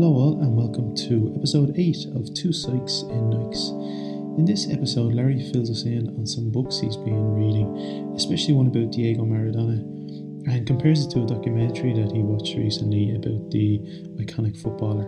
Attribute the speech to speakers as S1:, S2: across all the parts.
S1: Hello, all, and welcome to episode 8 of Two Sykes in Nikes. In this episode, Larry fills us in on some books he's been reading, especially one about Diego Maradona, and compares it to a documentary that he watched recently about the iconic footballer.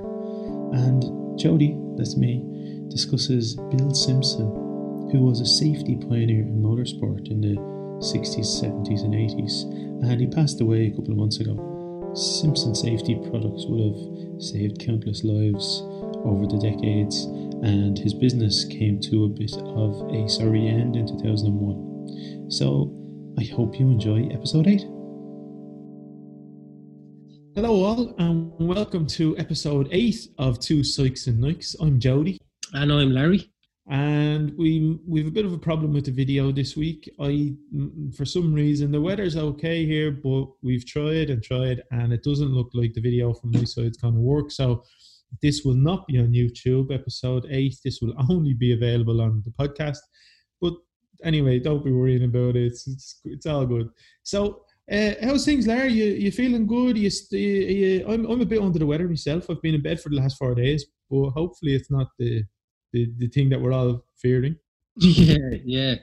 S1: And Jody, that's me, discusses Bill Simpson, who was a safety pioneer in motorsport in the 60s, 70s, and 80s, and he passed away a couple of months ago. Simpson safety products would have saved countless lives over the decades, and his business came to a bit of a sorry end in 2001. So, I hope you enjoy episode 8. Hello, all, and welcome to episode 8 of Two Sykes and Nikes. I'm Jody.
S2: And I'm Larry.
S1: And we we have a bit of a problem with the video this week. I, for some reason, the weather's okay here, but we've tried and tried, and it doesn't look like the video from my side is going to work. So this will not be on YouTube, episode eight. This will only be available on the podcast. But anyway, don't be worrying about it. It's it's, it's all good. So. Uh, how's things, Larry? You you feeling good? You, you, you, I'm I'm a bit under the weather myself. I've been in bed for the last four days, but hopefully it's not the the, the thing that we're all fearing.
S2: Yeah, yeah,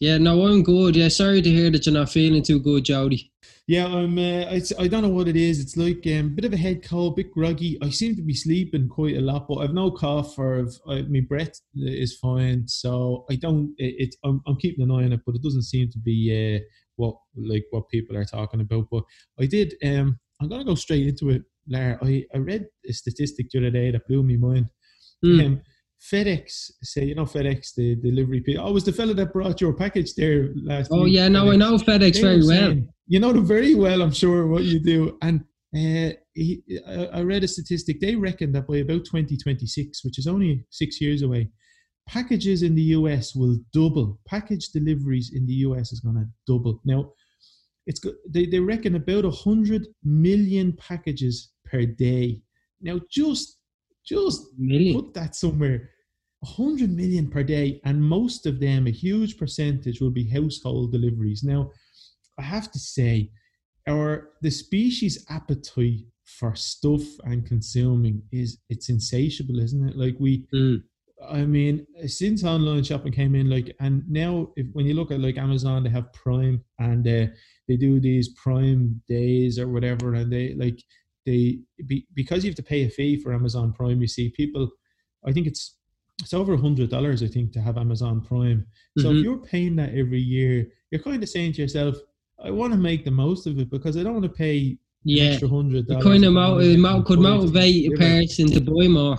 S2: yeah. No, I'm good. Yeah, sorry to hear that you're not feeling too good, Jody.
S1: Yeah, I'm. Uh, it's, I don't know what it is. It's like um, a bit of a head cold, a bit groggy. I seem to be sleeping quite a lot, but I've no cough or I've, I, my breath is fine. So I don't. It, it I'm, I'm, keeping an eye on it, but it doesn't seem to be uh, what like what people are talking about. But I did. Um, I'm gonna go straight into it, Lara. I, I read a statistic the other day that blew my mind. Mm. Um, FedEx say, you know, FedEx, the delivery people. Oh, was the fella that brought your package there last
S2: Oh,
S1: week,
S2: yeah, no,
S1: FedEx.
S2: I know FedEx very well.
S1: Saying, you know them very well, I'm sure, what you do. And uh, he, I read a statistic. They reckon that by about 2026, which is only six years away, packages in the US will double. Package deliveries in the US is going to double. Now, it's. They, they reckon about 100 million packages per day. Now, just just
S2: million.
S1: put that somewhere. 100 million per day, and most of them, a huge percentage, will be household deliveries. Now, I have to say, our the species' appetite for stuff and consuming is it's insatiable, isn't it? Like we,
S2: mm.
S1: I mean, since online shopping came in, like, and now if, when you look at like Amazon, they have Prime, and uh, they do these Prime days or whatever, and they like they be, because you have to pay a fee for Amazon Prime. You see, people, I think it's it's over a hundred dollars, I think, to have Amazon Prime. So
S2: Mhm.
S1: if you're paying that every year, you're kind of saying to yourself, I want to make the most of it because I don't want to pay
S2: Yeah.
S1: extra hundred dollars.
S2: kind of
S1: if I'm
S2: mo-
S1: only
S2: it
S1: getting
S2: mo- could motivate a person to buy more.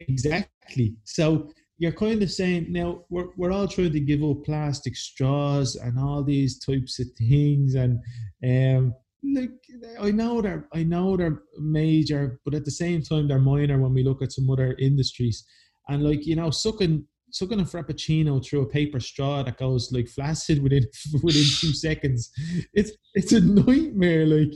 S1: Exactly. So you're kind of saying now we're, we're all trying to give up plastic straws and all these types of things and um like I know they're I know they're major, but at the same time they're minor when we look at some other industries. And like you know, sucking sucking a frappuccino through a paper straw that goes like flaccid within within two seconds. It's it's a nightmare. Like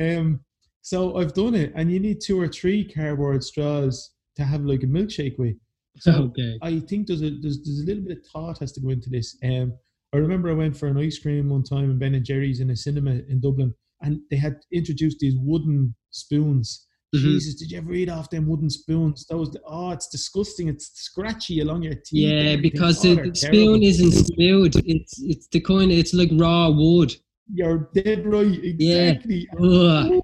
S1: um, so I've done it, and you need two or three cardboard straws to have like a milkshake with. So
S2: Okay.
S1: I think there's a there's, there's a little bit of thought has to go into this. Um, I remember I went for an ice cream one time in Ben and Jerry's in a cinema in Dublin, and they had introduced these wooden spoons.
S2: Mhm.
S1: Jesus, did you ever eat off them wooden spoons? Those oh, it's disgusting. It's scratchy along your teeth.
S2: Yeah, because
S1: Oh,
S2: the, spoon isn't smooth. It's it's the kind it's like raw wood.
S1: You're dead right. Exactly.
S2: Ugh.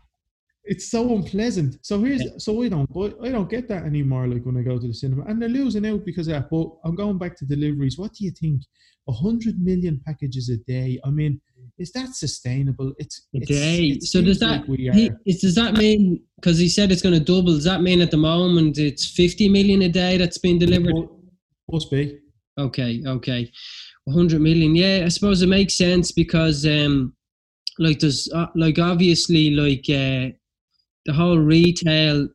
S1: It's so unpleasant. So here's so I don't but I don't get that anymore. Like when I go to the cinema, and they're losing out because of that. But I'm going back to deliveries. What do you think? A hundred million packages a day. I mean, is that sustainable? It's
S2: A
S1: it's-
S2: day.
S1: it
S2: So does
S1: seems like
S2: that he, is, does that mean because he said it's going to double? Does that mean at the moment it's fifty million a day that's been delivered?
S1: Must be.
S2: Okay, okay, hundred million. Yeah, I suppose it makes sense because um, like there's uh, like obviously like uh, the whole retail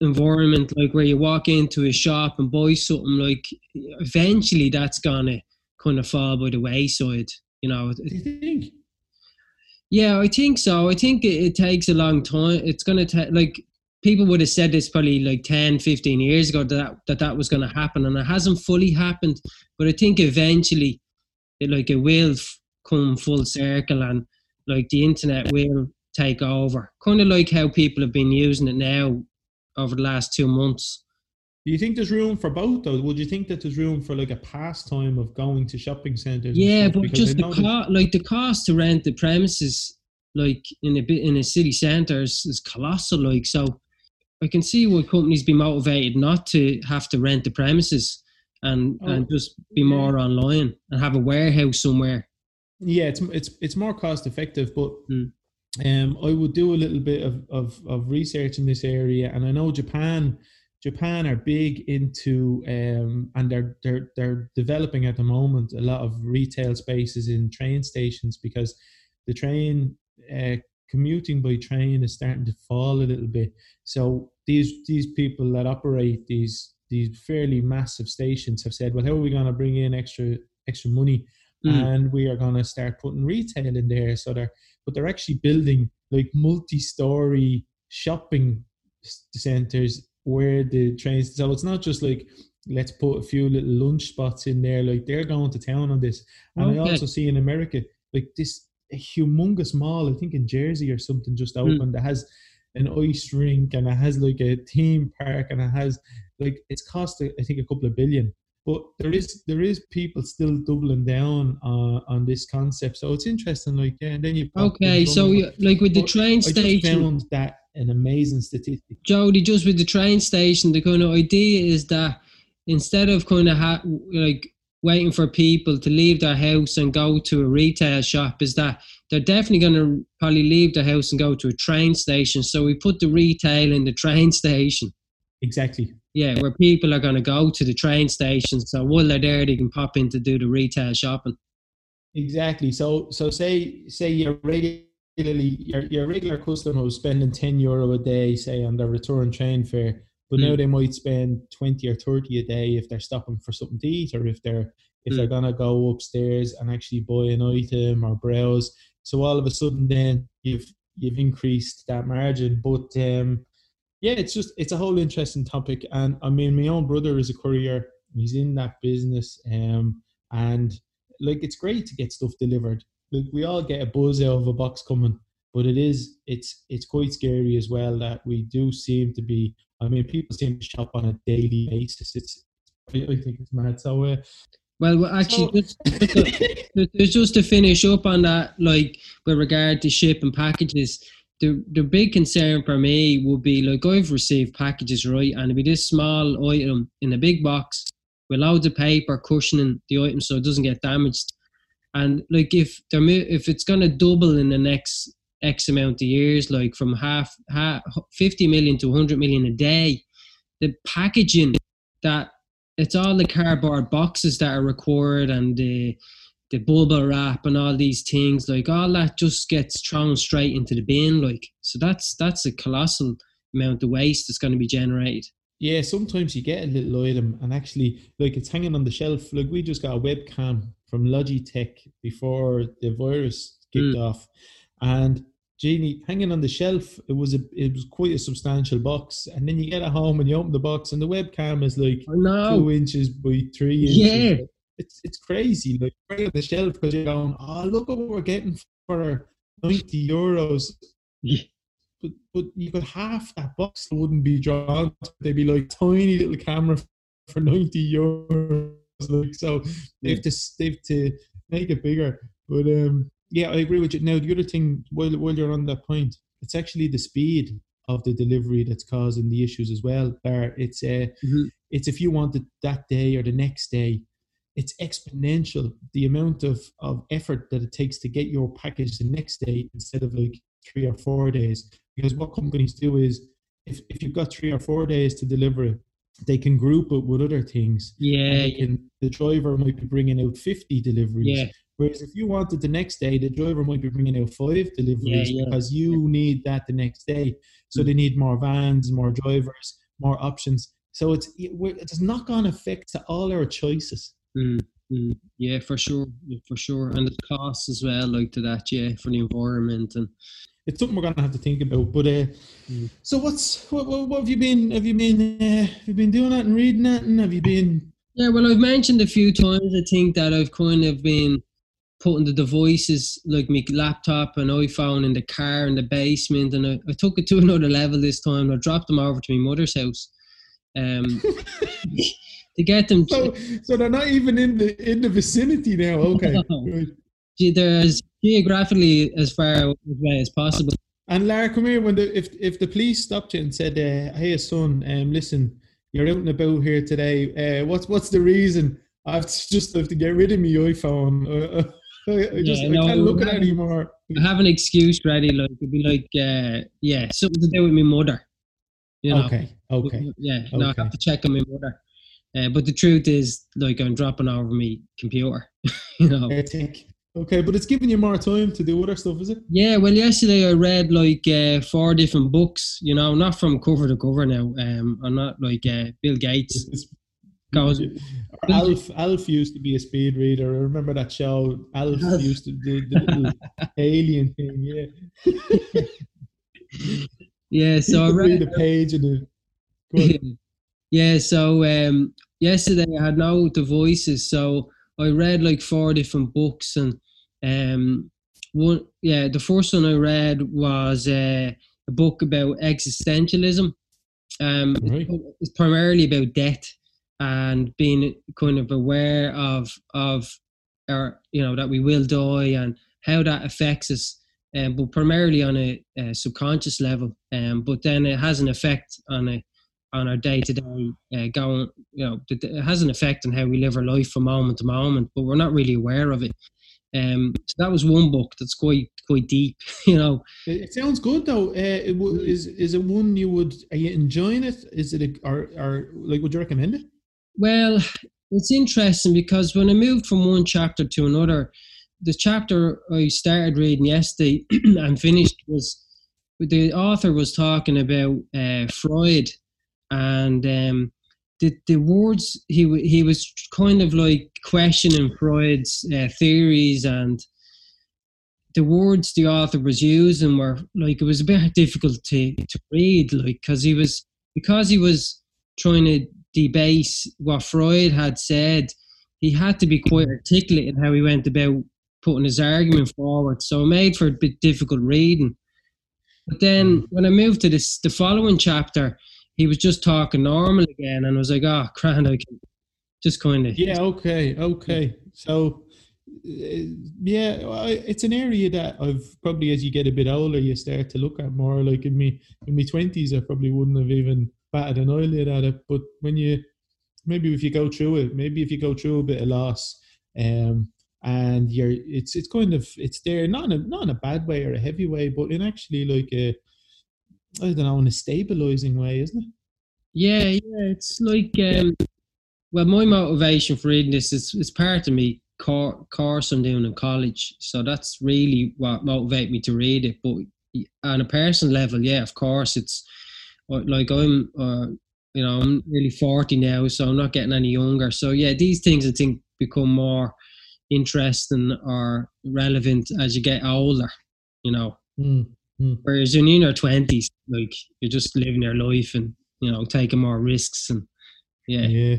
S2: environment, like where you walk into a shop and buy something, like eventually that's gonna kind of fall by the wayside. You know,
S1: Do you think?
S2: yeah, I think so. I think it, it takes a long time. It's to take, like, people would have said this probably like 10, 15 years ago that that, that was going to happen, and it hasn't fully happened. But I think eventually, it, like, it will f- come full circle, and like the internet will take over. Kind of like how people have been using it now over the last two months.
S1: Do you think there's room for both though? Would you think that there's room for like a pastime of going to shopping centres?
S2: Yeah, but
S1: Because
S2: just the cost, like the cost to rent the premises, like in a bit in a city centre, is, is colossal. Like so, I can see why companies be motivated not to have to rent the premises and
S1: Oh,
S2: and just be more online and have a warehouse somewhere.
S1: Yeah, it's it's it's more cost effective, but
S2: Mm.
S1: Um, I would do a little bit of, of, of research in this area, and I know Japan Japan are big into um, and they're they're they're developing at the moment a lot of retail spaces in train stations because the train uh, commuting by train is starting to fall a little bit. So these these people that operate these these fairly massive stations have said, well, how are we going to bring in extra extra money?
S2: Mm.
S1: and we are going to start putting retail in there so they're but they're actually building like multi-story shopping centers where the trains so it's not just like let's put a few little lunch spots in there like they're going to town on this. And i also see in america like this humongous mall i think in jersey or something just
S2: Hmm.
S1: opened that has an ice rink and it has like a theme park and it has like it's cost i think a couple of billion but there is there is people still doubling down uh, on this concept so it's interesting like yeah and then you
S2: Okay, so you, like with the
S1: But
S2: train
S1: I
S2: station,
S1: found that an amazing statistic
S2: Jody, just with the train station, the kind of idea is that instead of kind of ha- like waiting for people to leave their house and go to a retail shop, is that they're definitely going to probably leave their house and go to a train station. So we put the retail in the train station.
S1: exactly
S2: Yeah, where people are going to go to the train station. So while they're there, they can pop in to do the retail shopping.
S1: exactly so so say say you're regularly your, your regular customer was spending 10 euro a day say on their return train fare but now
S2: Mm.
S1: they might spend 20 or 30 a day if they're stopping for something to eat or if they're if they're
S2: Mm.
S1: gonna go upstairs and actually buy an item or browse so all of a sudden then you've you've increased that margin but um yeah it's just it's a whole interesting topic and i mean my own brother is a courier he's in that business um and like it's great to get stuff delivered. Like we all get a buzz out of a box coming but it is it's it's quite scary as well that we do seem to be i mean people seem to shop on a daily basis. It's i think it's mad. So uh,
S2: Well, well, actually,
S1: so-
S2: just, There- There's just to finish up on that, like with regard to ship and packages, the the big concern for me would be like I've received packages right, and it'd be this small item in a big box with loads of paper cushioning the item so it doesn't get damaged. And like if they're if it's gonna double in the next X amount of years, like from half, half 50 million to 100 million a day, the packaging that it's all the cardboard boxes that are required and the the bubble wrap and all these things like all that just gets thrown straight into the bin like so that's that's a colossal amount of waste that's going to be generated
S1: Yeah, sometimes you get a little item and actually, like, it's hanging on the shelf. Like, we just got a webcam from Logitech before the virus kicked mm. off, and Genie hanging on the shelf. It was a, it was quite a substantial box, and then you get it home and you open the box, and the webcam is like
S2: oh no
S1: two inches by three inches.
S2: Yeah.
S1: It's it's crazy. Like right on the shelf because you're going, oh look what we're getting for ninety euros.
S2: Yeah.
S1: But but you got half that box wouldn't be drawn. They'd be like tiny little camera for ninety euros. Like so, they have to they have to make it bigger. But um, yeah, I agree with you. Now the other thing, while while you're on that point, it's actually the speed of the delivery that's causing the issues as well. There, it's uh,
S2: Mhm.
S1: it's if you want it that day or the next day, it's exponential the amount of, of effort that it takes to get your package the next day instead of like three or four days. Because what companies do is if, if you've got three or four days to deliver it, they can group it with other things.
S2: Yeah
S1: they can, the driver might be bringing out 50 deliveries.
S2: yeah
S1: Whereas if you wanted the next day, the driver might be bringing out five deliveries
S2: yeah.
S1: because you need that the next day. So
S2: Mm.
S1: they need more vans, more drivers, more options. So it's it- it's not going to affect all our choices.
S2: Mm, mm, yeah for sure yeah, for sure and the costs as well like to that yeah for the environment and
S1: It's something we're going to have to think about. But uh,
S2: Mm.
S1: so what's what, what, what have you been? Have you been? Uh, have you been doing that and reading that? And have you been?
S2: Yeah, well, I've mentioned a few times. I think that I've kind of been putting the devices like my laptop and iPhone in the car in the basement, and I, I took it to another level this time. I dropped them over to my mother's house. Um, to get them.
S1: So, so they're not even in the in the vicinity now. Okay,
S2: No. they're as geographically as far away as possible.
S1: And Lara, come here. When the if if the police stopped you and said, uh, "Hey, son, um, listen, you're out and about here today. Uh, what's what's the reason? I've just have to get rid of my iPhone. Uh, I just
S2: Yeah,
S1: I can't look at it anymore."
S2: I have an excuse ready. Like it'd be like, uh, yeah, something to do with my mother. You know.
S1: Okay, okay,
S2: Yeah. No, I have to check on my mother. Uh, but the truth is, like, I'm dropping over my computer. you know.
S1: I think. Okay, but it's giving you more time to do other stuff, is it?
S2: Yeah, well, yesterday I read like uh, four different books. You know, not from cover to cover. Now, um, I'm not like uh, Bill Gates
S1: It's-
S2: goes.
S1: Alf Alf used to be a speed reader. I remember that show. Alf used to do the little alien thing. Yeah,
S2: Yeah, so I
S1: read
S2: read.
S1: the page and the. Go
S2: yeah, so um, yesterday I had no devices, so I read like four different books, and um, one, yeah, the first one I read was uh, a book about existentialism. Um,
S1: Right.
S2: it's primarily about death and being kind of aware of of our, you know, that we will die and how that affects us. Um, but primarily on a, a subconscious level. Um, but then it has an effect on a on our day to day going. You know, it has an effect on how we live our life from moment to moment, but we're not really aware of it. Um, so that was one book that's quite quite deep. You know,
S1: It, it sounds good though. Uh, it, w- is is it one you would? Are you enjoying it? Is it a, or or like would you recommend it?
S2: Well, it's interesting because when I moved from one chapter to another, the chapter I started reading yesterday and finished was the author was talking about uh, Freud and um, the the words he w- he was kind of like questioning Freud's uh, theories and the words the author was using were like it was a bit difficult to to read like because he was because he was trying to debase what Freud had said he had to be quite articulate in how he went about putting his argument forward. So it made for a bit difficult reading. But then when I moved to this the following chapter he was just talking normal again and I was like oh grand I can just kind of
S1: Yeah. Okay. Okay. So. uh, Yeah, it's an area that I've probably as you get a bit older, you start to look at more. Like in me, in my twenties, I probably wouldn't have even batted an eyelid at it. But when you, maybe if you go through it, maybe if you go through a bit of loss, um, and you're, it's it's kind of it's there, not in a not in a bad way or a heavy way, but in actually like a, I don't know, in a stabilizing way, isn't it?
S2: Yeah, yeah, it's like um, well, my motivation for reading this is it's part of me cour- course I'm doing in college, so that's really what motivated me to read it. But on a personal level, yeah, of course, it's like I'm, uh, you know, I'm nearly forty now, so I'm not getting any younger. So yeah, these things I think become more interesting or relevant as you get older. You know,
S1: Mm.
S2: whereas in your twenties, like you're just living your life and you know taking more risks and yeah.
S1: Yeah.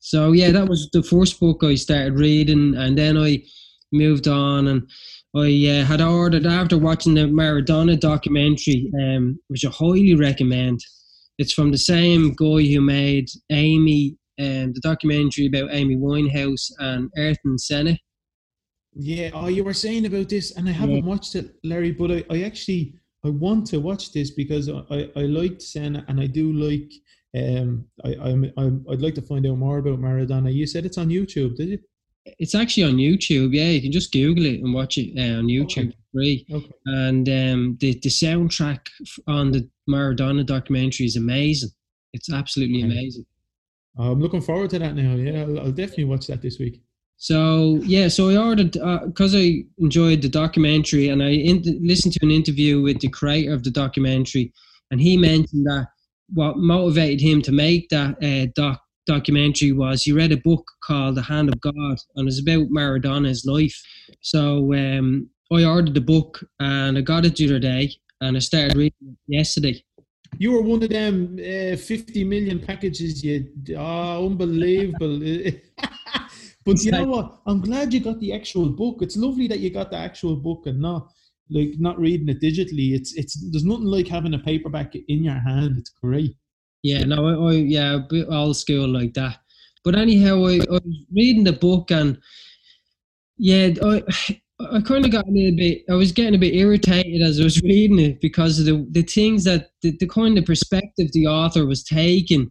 S2: So yeah, that was the first book I started reading, and then I moved on, and I uh, had ordered after watching the Maradona documentary, um, which I highly recommend. It's from the same guy who made Amy, um, the documentary about Amy Winehouse and Ayrton Senna.
S1: Yeah, oh, you were saying about this, and I haven't watched it, Larry. But I, I actually I want to watch this because I, I, I liked Senna, and I do like. Um, I, I'm, I'm I'd like to find out more about Maradona. You said it's on YouTube, did you?
S2: It's actually on YouTube. Yeah, you can just Google it and watch it uh, on YouTube
S1: Okay.
S2: free.
S1: Okay.
S2: And um, the the soundtrack on the Maradona documentary is amazing. It's absolutely
S1: Okay.
S2: amazing.
S1: I'm looking forward to that now. Yeah, I'll, I'll definitely watch that this week.
S2: So yeah, so I ordered because I enjoyed the documentary and I in- listened to an interview with the creator of the documentary, and he mentioned that what motivated him to make that uh, doc documentary was he read a book called The Hand of God, and it's about Maradona's life. So um, I ordered the book and I got it the other day, and I started reading it yesterday.
S1: You were one of them uh, 50 million packages. You, oh, unbelievable. but you know what? I'm glad you got the actual book. It's lovely that you got the actual book and not like not reading it digitally. It's it's there's nothing like having a paperback in your hand. It's great.
S2: Yeah, no, I, I yeah, a bit old school like that. But anyhow, I, I was reading the book and yeah, I I kind of got a little bit. I was getting a bit irritated as I was reading it because of the the things that the, the kind of perspective the author was taking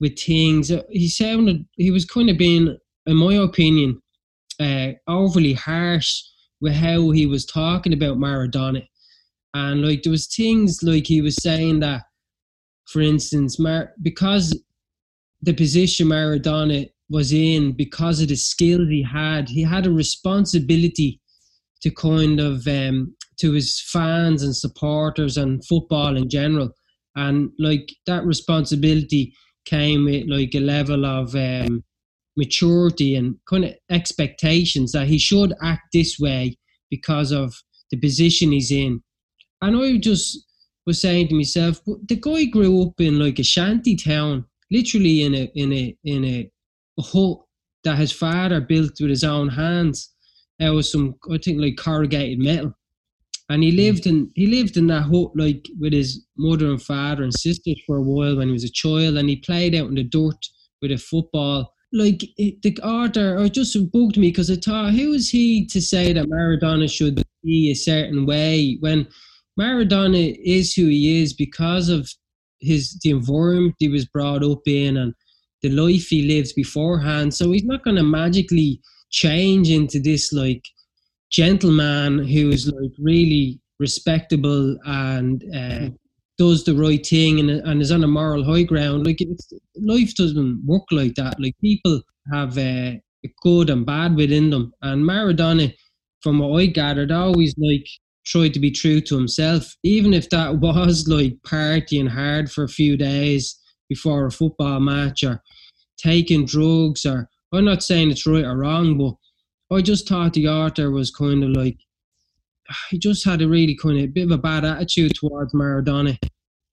S2: with things. He sounded he was kind of being, in my opinion, uh, overly harsh with how he was talking about Maradona, and like there was things like he was saying that, for instance, Mar- because the position Maradona was in because of the skills he had, he had a responsibility to kind of um, to his fans and supporters and football in general. And like that responsibility came with like a level of um, maturity and kind of expectations that he should act this way because of the position he's in. And I just was saying to myself, the guy grew up in like a shanty town, literally in a in a in a, a hut that his father built with his own hands there was some I think like corrugated metal. And he hmm. lived in he lived in that hut like with his mother and father and sisters for a while when he was a child, and he played out in the dirt with a football. Like the author, it just bugged me because I thought, who is he to say that Maradona should be a certain way when Maradona is who he is because of his the environment he was brought up in and the life he lived beforehand. So he's not going to magically change into this like gentleman who is like really respectable and uh, hmm. Does the right thing and, and is on a moral high ground. Like life doesn't work like that. Like people have uh, good and bad within them, and Maradona, from what I gathered, always like tried to be true to himself, even if that was like partying hard for a few days before a football match or taking drugs or I'm not saying it's right or wrong, but I just thought the author was kind of like he just had a really kind of bit of a bad attitude towards Maradona.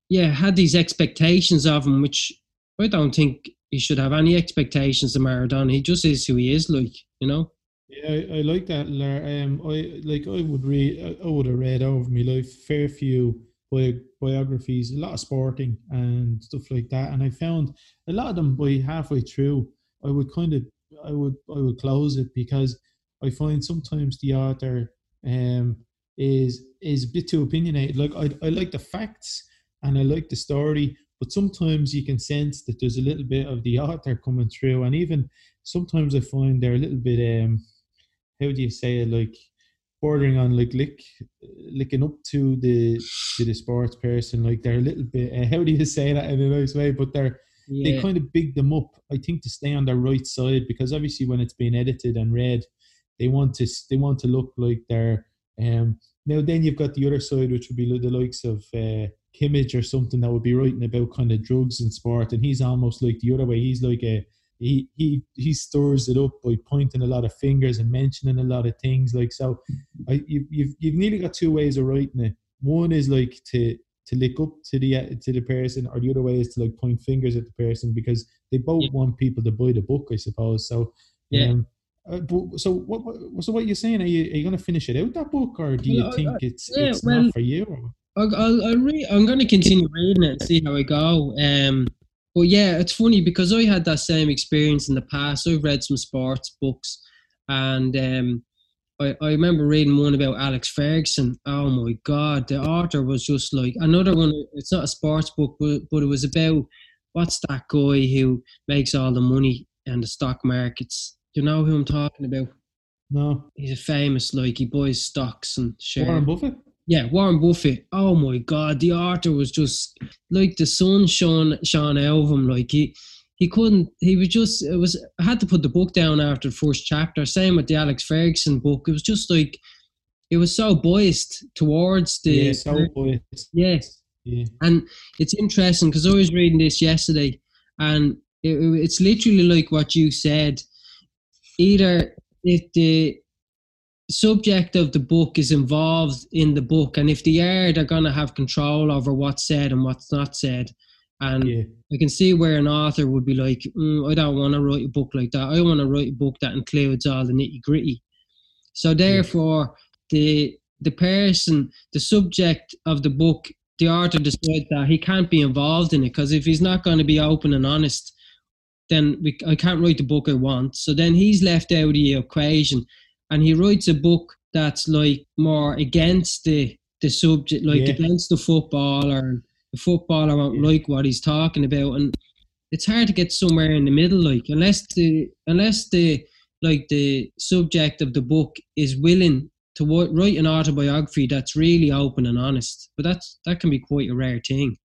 S2: Yeah, had these expectations of him, which I don't think he should have any expectations of Maradona. He just is who he is, like you know.
S1: Yeah, I, I like that. Um, I like I would read. I would have read over my life fair few bi- biographies, a lot of sporting and stuff like that, and I found a lot of them by halfway through I would kind of I would I would close it because I find sometimes the author um is is a bit too opinionated. Like I I like the facts and I like the story, but sometimes you can sense that there's a little bit of the author coming through, and even sometimes I find they're a little bit um how do you say it like bordering on like lick licking up to the to the sports person like they're a little bit uh, how do you say that in a nice way but they're yeah. they kind of big them up, I think, to stay on the right side because obviously when it's being edited and read, they want to they want to look like they're. Um, now then you've got the other side, which would be the likes of uh, Kimmage or something that would be writing about kind of drugs and sport, and he's almost like the other way. He's like a he he he stores it up by pointing a lot of fingers and mentioning a lot of things like so. I you, you've you've nearly got two ways of writing it. One is like to to look up to the to the person, or the other way is to like point fingers at the person because they both yeah. want people to buy the book, I suppose. So, yeah. Um, uh, but, so what, what? So what you're saying? Are you are you going to finish it out that book, or do you think it's yeah, it's well, not for you?
S2: I'll, I'll, re- I'm going to continue reading it and see how I go. Um, but yeah, it's funny because I had that same experience in the past. I've read some sports books, and um, I, I remember reading one about Alex Ferguson. Oh my God, the author was just like another one. It's not a sports book, but, but it was about what's that guy who makes all the money in the stock markets. You know who I'm talking about?
S1: No.
S2: He's a famous, like, he buys stocks and shares.
S1: Warren Buffett?
S2: Yeah, Warren Buffett. Oh my God, the author was just like the sun shone, shone out of him. Like, he, he couldn't he was just it was I had to put the book down after the first chapter same with the Alex Ferguson book it was just like it was so biased towards the
S1: yeah, so biased.
S2: yes
S1: yeah.
S2: and it's interesting because I was reading this yesterday and it, it's literally like what you said either if the subject of the book is involved in the book and if they are they're going to have control over what's said and what's not said And
S1: Yeah.
S2: I can see where an author would be like, mm, I don't want to write a book like that. I want to write a book that includes all the nitty gritty. So therefore, the the person, the subject of the book, the author decides that he can't be involved in it because if he's not going to be open and honest, then we, I can't write the book I want. So then he's left out of the equation, and he writes a book that's like more against the the subject, like
S1: Yeah.
S2: against the footballer. The footballer won't
S1: Yeah.
S2: like what he's talking about, and it's hard to get somewhere in the middle. Like unless the unless the like the subject of the book is willing to write an autobiography that's really open and honest. But that's that can be quite a rare thing.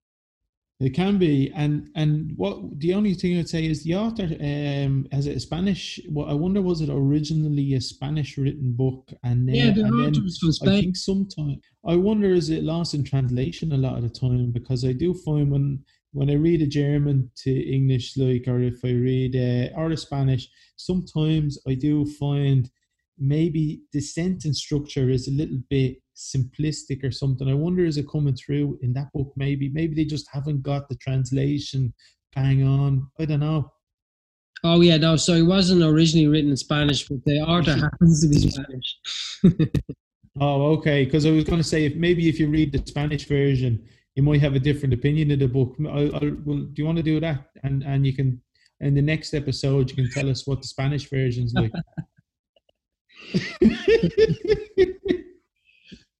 S1: It can be, and and what the only thing I'd say is the author um has it a Spanish. Well, I wonder was it originally a Spanish written book, and uh,
S2: Yeah, the
S1: and then
S2: was from
S1: I think sometime I wonder is it lost in translation a lot of the time because I do find when when I read a German to English, like or if I read uh, or a Spanish, sometimes I do find maybe the sentence structure is a little bit simplistic or something. I wonder is it coming through in that book? Maybe maybe they just haven't got the translation bang on. I don't know.
S2: Oh yeah, no. So it wasn't originally written in Spanish, but the author happens to be Spanish.
S1: Oh, okay. Because I was going to say, if maybe if you read the Spanish version, you might have a different opinion of the book. I, I, well, do you want to do that? And and you can in the next episode you can tell us what the Spanish version's like.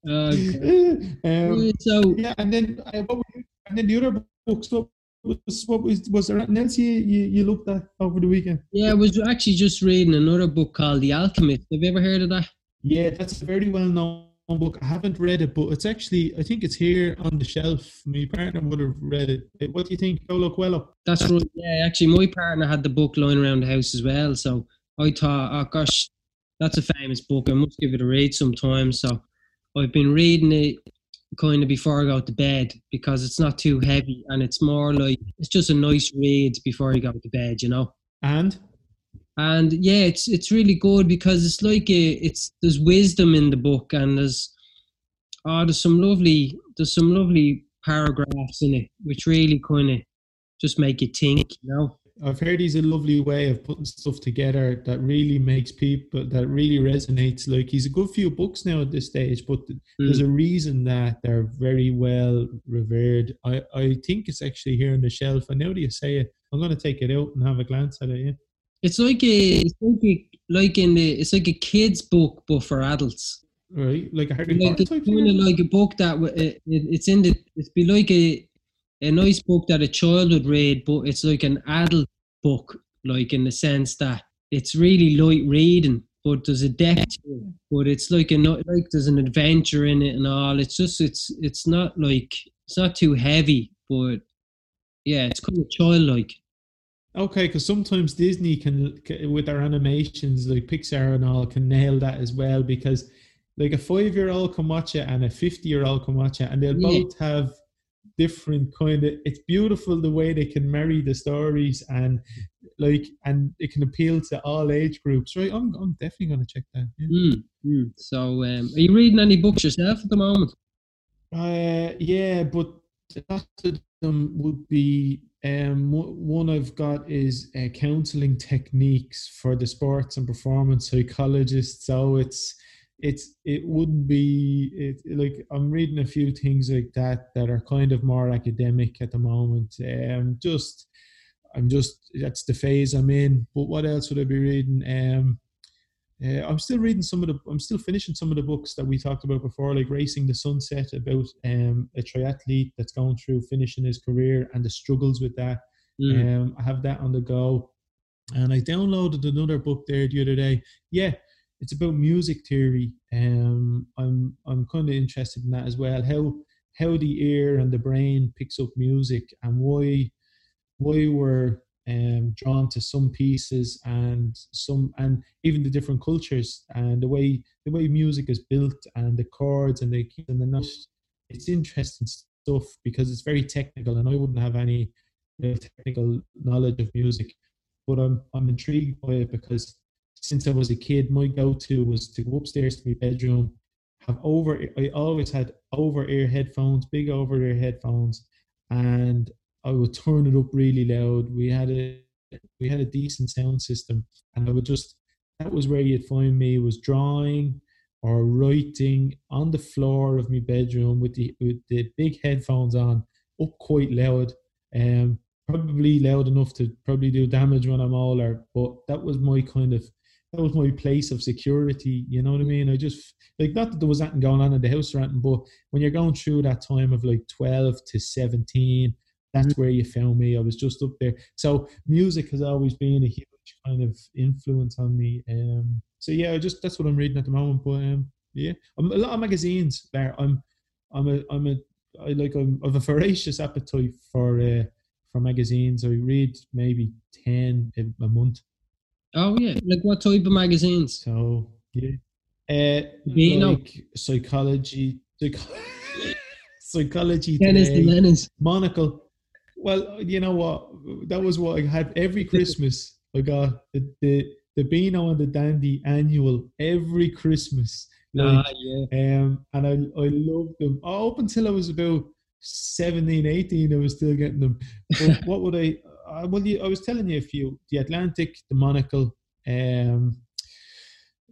S1: Um,
S2: so
S1: yeah, and then uh, what were, and then the other books. What was what was was there anything else you, you you looked at over the weekend?
S2: yeah, I was actually just reading another book called The Alchemist. Have you ever heard of that?
S1: Yeah, that's a very well known book. I haven't read it, but it's actually I think it's here on the shelf. My partner would have read it. Uh, What do you think, Paulo Coelho?
S2: That's right. Yeah, actually, my partner had the book lying around the house as well. So I thought, oh gosh, that's a famous book. I must give it a read sometime. So I've been reading it kind of before I go to bed because it's not too heavy and it's more like it's just a nice read before you go to bed, you know.
S1: And
S2: And yeah, it's it's really good because it's like a, it's there's wisdom in the book and there's oh there's some lovely there's some lovely paragraphs in it which really kind of just make you think, you know.
S1: I've heard he's a lovely way of putting stuff together that really makes people that really resonates. Like he's a good few books now at this stage, but th- there's a mm. reason that they're very well revered. I, I think it's actually here on the shelf. And now that you say it, I'm going to take it out and have a glance at it. Yeah.
S2: It's like a it's like a, like in the it's like a kids book but for adults.
S1: Right, like a Harry
S2: Like
S1: Potter
S2: it's
S1: type
S2: kind of like a book that it, it, it's in the it's be like a a nice book that a child would read, but it's like an adult book, like in the sense that it's really light reading, but there's a depth to it. But it's like a like there's an adventure in it and all. It's just it's it's not like it's not too heavy, but yeah, it's kind of childlike.
S1: Okay, because sometimes Disney can, can, with their animations, like Pixar and all, can nail that as well. Because like a five-year-old can watch it and a fifty-year-old can watch it, and they'll
S2: Yeah.
S1: both have different kind of. It's beautiful the way they can marry the stories and like, and it can appeal to all age groups. Right, I'm, I'm definitely going to check that. Yeah.
S2: Mm, mm. So, um, are you reading any books yourself at the moment?
S1: Uh, yeah, but lots of them would be um one I've got is uh, counseling techniques for the sports and performance psychologists. So it's it's it wouldn't be it like I'm reading a few things like that that are kind of more academic at the moment. Um, just I'm just that's the phase I'm in. But what else would I be reading? Um. Uh, I'm still reading some of the. I'm still finishing some of the books that we talked about before, like Racing the Sunset, about um, a triathlete that's going through finishing his career and the struggles with that.
S2: Mm.
S1: Um, I have that on the go, and I downloaded another book there the other day. Yeah, it's about music theory. Um, I'm I'm kind of interested in that as well. How how the ear and the brain picks up music and why why we're um, drawn to some pieces and some and even the different cultures and the way the way music is built and the chords and the keys and the notes. It's interesting stuff because it's very technical and I wouldn't have any uh, technical knowledge of music, but I'm I'm intrigued by it because since I was a kid, my go-to was to go upstairs to my bedroom, have over. I always had over-ear headphones, big over-ear headphones, and I would turn it up really loud. We had a we had a decent sound system, and I would just that was where you'd find me was drawing or writing on the floor of my bedroom with the with the big headphones on, up quite loud, um, probably loud enough to probably do damage when I'm older. But that was my kind of that was my place of security. You know what I mean? I just like not that there was anything going on in the house or anything, but when you're going through that time of like twelve to seventeen, that's where you found me. I was just up there. So music has always been a huge kind of influence on me. Um, so yeah, I just that's what I'm reading at the moment. But um, yeah, I'm, a lot of magazines there. I'm I'm a I'm a I like I'm, have a voracious appetite for uh, for magazines. I read maybe ten a, a month.
S2: Oh yeah, like what type of magazines?
S1: So yeah, uh, like psychology, psychology.
S2: Dennis
S1: today, Monocle. Well, you know what? That was what I had every Christmas. I got the the, the Beano and the Dandy annual every Christmas.
S2: Like, ah, yeah.
S1: Um, and I I loved them. Oh, up until I was about 17, 18, I was still getting them. But what would I? Uh, well, I was telling you a few: the Atlantic, the Monocle, um,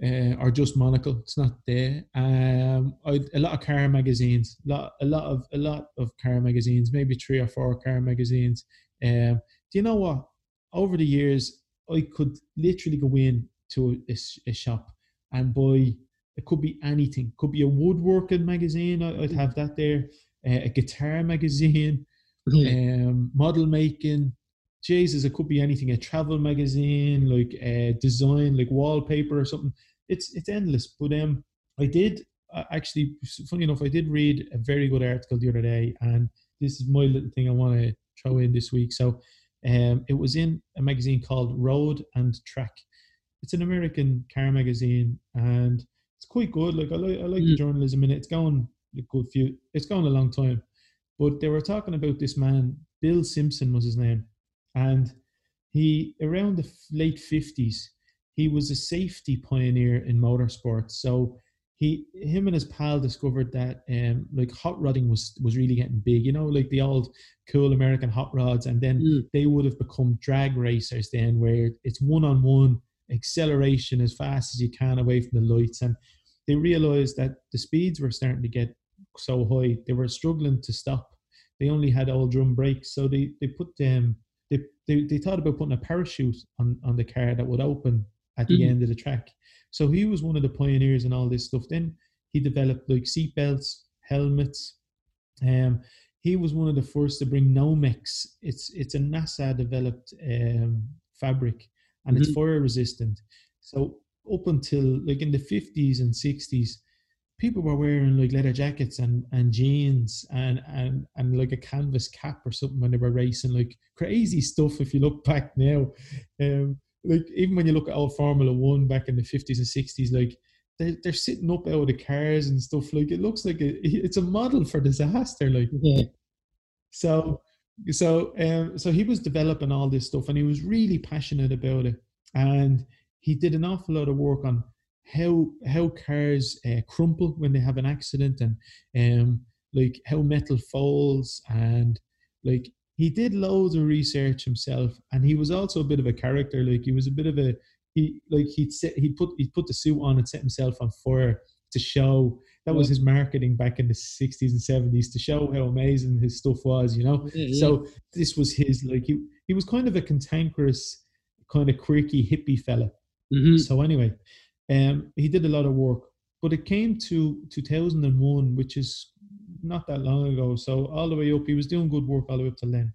S1: uh, or just Monocle. It's not there. Um, I, a lot of car magazines, a lot, a lot of a lot of car magazines, maybe three or four car magazines. Um, do you know what? Over the years, I could literally go in to a, a shop and buy. It could be anything. Could be a woodworking magazine. I'd have that there. Uh, a guitar magazine, um, model making, Jesus, it could be anything, a travel magazine, like a design, like wallpaper or something. It's it's endless. But um, I did uh, actually, funny enough, I did read a very good article the other day, and this is my little thing I want to throw in this week. So, um, it was in a magazine called Road and Track. It's an American car magazine, and it's quite good. Like I like I like mm. the journalism in it. It's going a good few. It's gone a long time, but they were talking about this man. Bill Simpson was his name and he around the late 50s he was a safety pioneer in motorsports. So he him and his pal discovered that um like hot rodding was was really getting big you know like the old cool american hot rods. And then mm. they would have become drag racers then where it's one-on-one acceleration as fast as you can away from the lights. And they realized that the speeds were starting to get so high they were struggling to stop. They only had all drum brakes. So they they put them um, they, they, they thought about putting a parachute on, on the car that would open at the mm-hmm. end of the track. So he was one of the pioneers in all this stuff. Then he developed like seatbelts, helmets. Um, he was one of the first to bring Nomex. It's it's a NASA developed um, fabric and mm-hmm. it's fire resistant. So up until like in the 50s and 60s, people were wearing like leather jackets and, and jeans and, and and like a canvas cap or something when they were racing like crazy stuff if you look back now. Um like even when you look at old formula one back in the 50s and 60s like they're, they're sitting up out of the cars and stuff like it looks like a, it's a model for disaster like.
S2: Yeah.
S1: so so um so he was developing all this stuff and he was really passionate about it. And he did an awful lot of work on how how cars uh, crumple when they have an accident and um like how metal falls and like he did loads of research himself and he was also a bit of a character like he was a bit of a he like he'd set he put he put the suit on and set himself on fire to show that was his marketing back in the 60s and 70s to show how amazing his stuff was you know? So this was his like he he was kind of a cantankerous kind of quirky hippie fella.
S2: Mm-hmm.
S1: so anyway um, he did a lot of work, but it came to 2001, which is not that long ago. So all the way up, he was doing good work all the way up to then.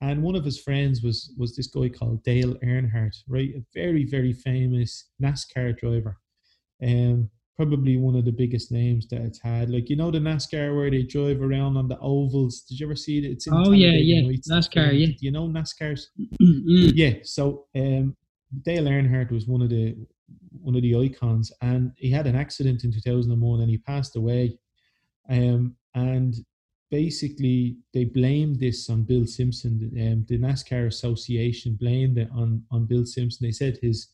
S1: And one of his friends was was this guy called Dale Earnhardt, right? A very very famous NASCAR driver, um, probably one of the biggest names that it's had. Like you know the NASCAR where they drive around on the ovals. Did you ever see it? It's
S2: oh yeah, yeah, NASCAR, yeah.
S1: You know NASCARs?
S2: Mm-hmm.
S1: Yeah. So um, Dale Earnhardt was one of the one of the icons, and he had an accident in 2001 and he passed away. Um, and basically, they blamed this on Bill Simpson. Um, the NASCAR Association blamed it on on Bill Simpson. They said his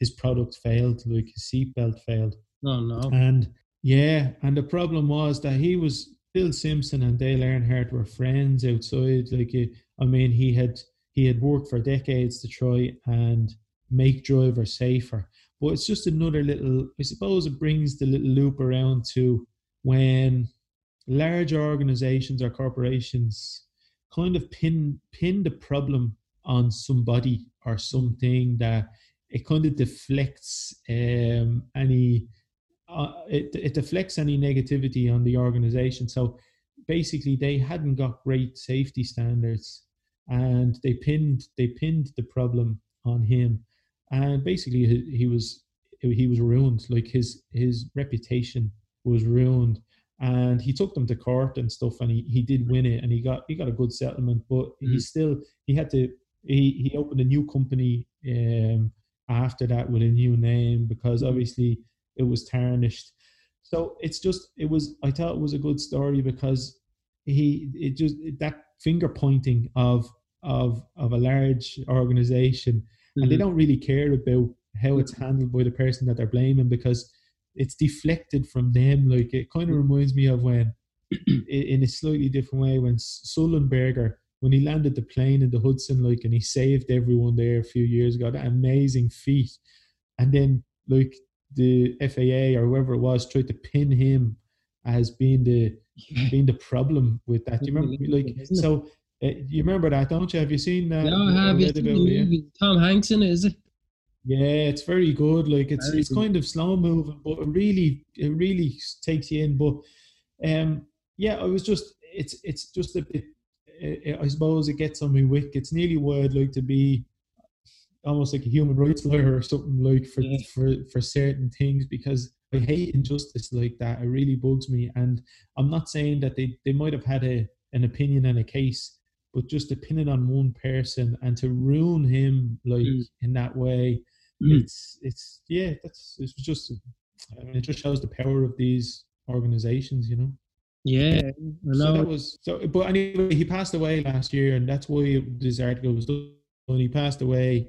S1: his product failed, like his seatbelt failed.
S2: Oh no!
S1: And yeah, and the problem was that he was Bill Simpson and Dale Earnhardt were friends outside. Like I mean, he had he had worked for decades to try and make drivers safer. But it's just another little. I suppose it brings the little loop around to when large organizations or corporations kind of pin pin the problem on somebody or something that it kind of deflects um, any uh, it, it deflects any negativity on the organization so basically they hadn't got great safety standards and they pinned they pinned the problem on him and basically he, he was he was ruined like his his reputation was ruined and he took them to court and stuff and he, he did win it and he got he got a good settlement but mm-hmm. he still he had to he, he opened a new company um, after that with a new name because mm-hmm. obviously it was tarnished so it's just it was i thought it was a good story because he it just that finger pointing of of of a large organization and they mm-hmm. don't really care about how it's handled by the person that they're blaming because it's deflected from them. Like it kind of reminds me of when, in a slightly different way, when Sullenberger when he landed the plane in the Hudson, like, and he saved everyone there a few years ago. That amazing feat, and then like the FAA or whoever it was tried to pin him as being the being the problem with that. Do you remember? Like, so Eh, you remember that, don't you? Have you seen uh, that?
S2: No, I have. You Tom Hanks in it, is it?
S1: Yeah, it's very good. Like it's very it's good. kind of slow moving, but it really it really takes you in. But um, yeah, I was just it's it's just a bit. Eh, eh, I suppose it gets on my wick. It's nearly where I'd like to be, almost like a human rights lawyer or something like for yeah. for for certain things because I hate injustice like that. It really bugs me, and I'm not saying that they they might have had a an opinion and a case, but just to pin it on one person and to ruin him like mm. in that way mm. it's it's yeah that's it's just I mean, it just shows the power of these organizations you know?
S2: Yeah
S1: so that was so but anyway he passed away last year and that's why this article was done. He passed away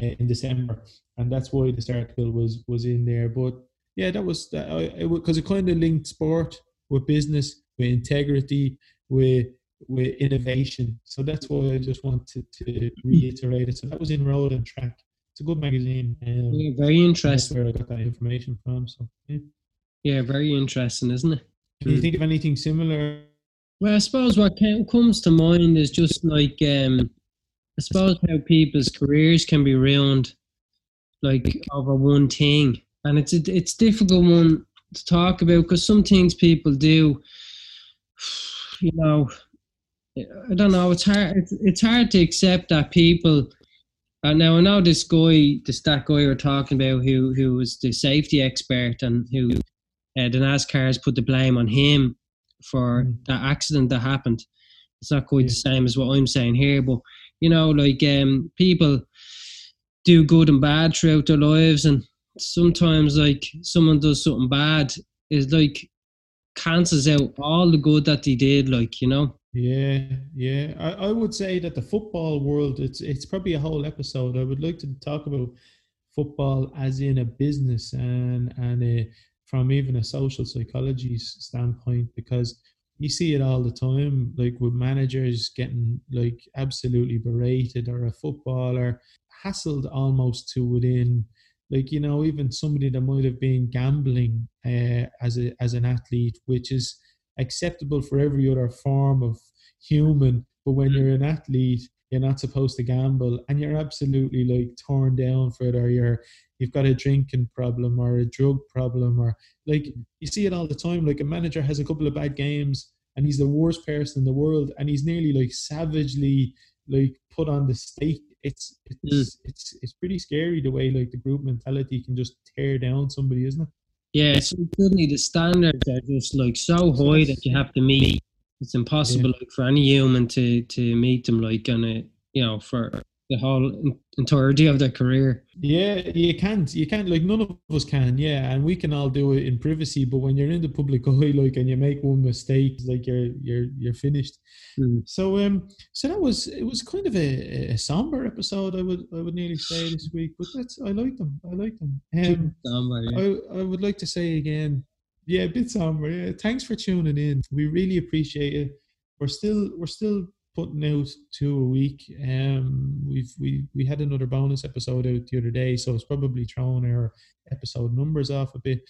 S1: uh, in december and that's why this article was was in there. But yeah that was because it, it kind of linked sport with business with integrity with with innovation so that's why i just wanted to reiterate it so that was in road and track it's a good magazine. Um,
S2: yeah, very interesting.
S1: where I got that information from. So yeah,
S2: yeah very interesting, isn't it?
S1: Can you think of anything similar?
S2: Well, I suppose what comes to mind is just like um, I suppose how people's careers can be ruined, like over one thing, and it's a, it's difficult one to talk about because some things people do, you know, I don't know. It's hard. It's, it's hard to accept that people uh, now I know this guy, this that guy we're talking about, who who was the safety expert and who uh, the NASCARs put the blame on him for mm. that accident that happened. It's not quite yeah. the same as what I'm saying here, but you know, like um, people do good and bad throughout their lives, and sometimes like someone does something bad is like cancels out all the good that they did, like you know.
S1: Yeah, yeah. I, I would say that the football world, it's it's probably a whole episode. I would like to talk about football as in a business and and a, from even a social psychology standpoint because you see it all the time, like with managers getting like absolutely berated or a footballer hassled almost to within like you know even somebody that might have been gambling uh, as a as an athlete, which is acceptable for every other form of human. But when mm. you're an athlete, you're not supposed to gamble, and you're absolutely like torn down for it, or you're you've got a drinking problem or a drug problem, or like mm. you see it all the time. Like a manager has a couple of bad games, and he's the worst person in the world, and he's nearly like savagely like put on the stake. It's it's mm. it's it's pretty scary the way like the group mentality can just tear down somebody, isn't it?
S2: Yeah, so suddenly the standards are just like so high that you have to meet. It's impossible yeah. like, for any human to to meet them like on a you know for the whole entirety of their career.
S1: Yeah, you can't. You can't. Like none of us can. Yeah, and we can all do it in privacy. But when you're in the public eye, like, and you make one mistake, like you're you're you're finished. Mm. So um, so that was it. Was kind of a, a somber episode. I would I would nearly say this week, but that's I like them. I like them. Um, somber, yeah. I I would like to say again. Yeah, a bit somber. Yeah. Thanks for tuning in. We really appreciate it. We're still we're still putting out two a week. Um, we've we we had another bonus episode out the other day, so it's probably throwing our episode numbers off a bit.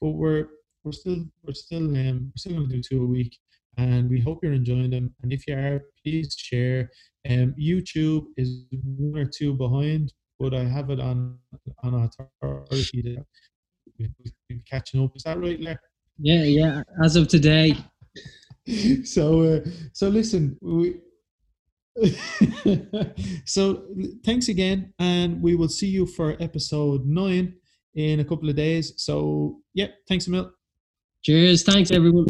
S1: But we're we're still we're still um we're still going to do two a week, and we hope you're enjoying them. And if you are, please share. Um, YouTube is one or two behind, but I have it on on authority that we're catching up. Is that right, Larry?
S2: Yeah, yeah. As of today.
S1: so uh, so listen we so thanks again and we will see you for episode 9 in a couple of days. So yeah thanks a mil.
S2: Cheers. Thanks everyone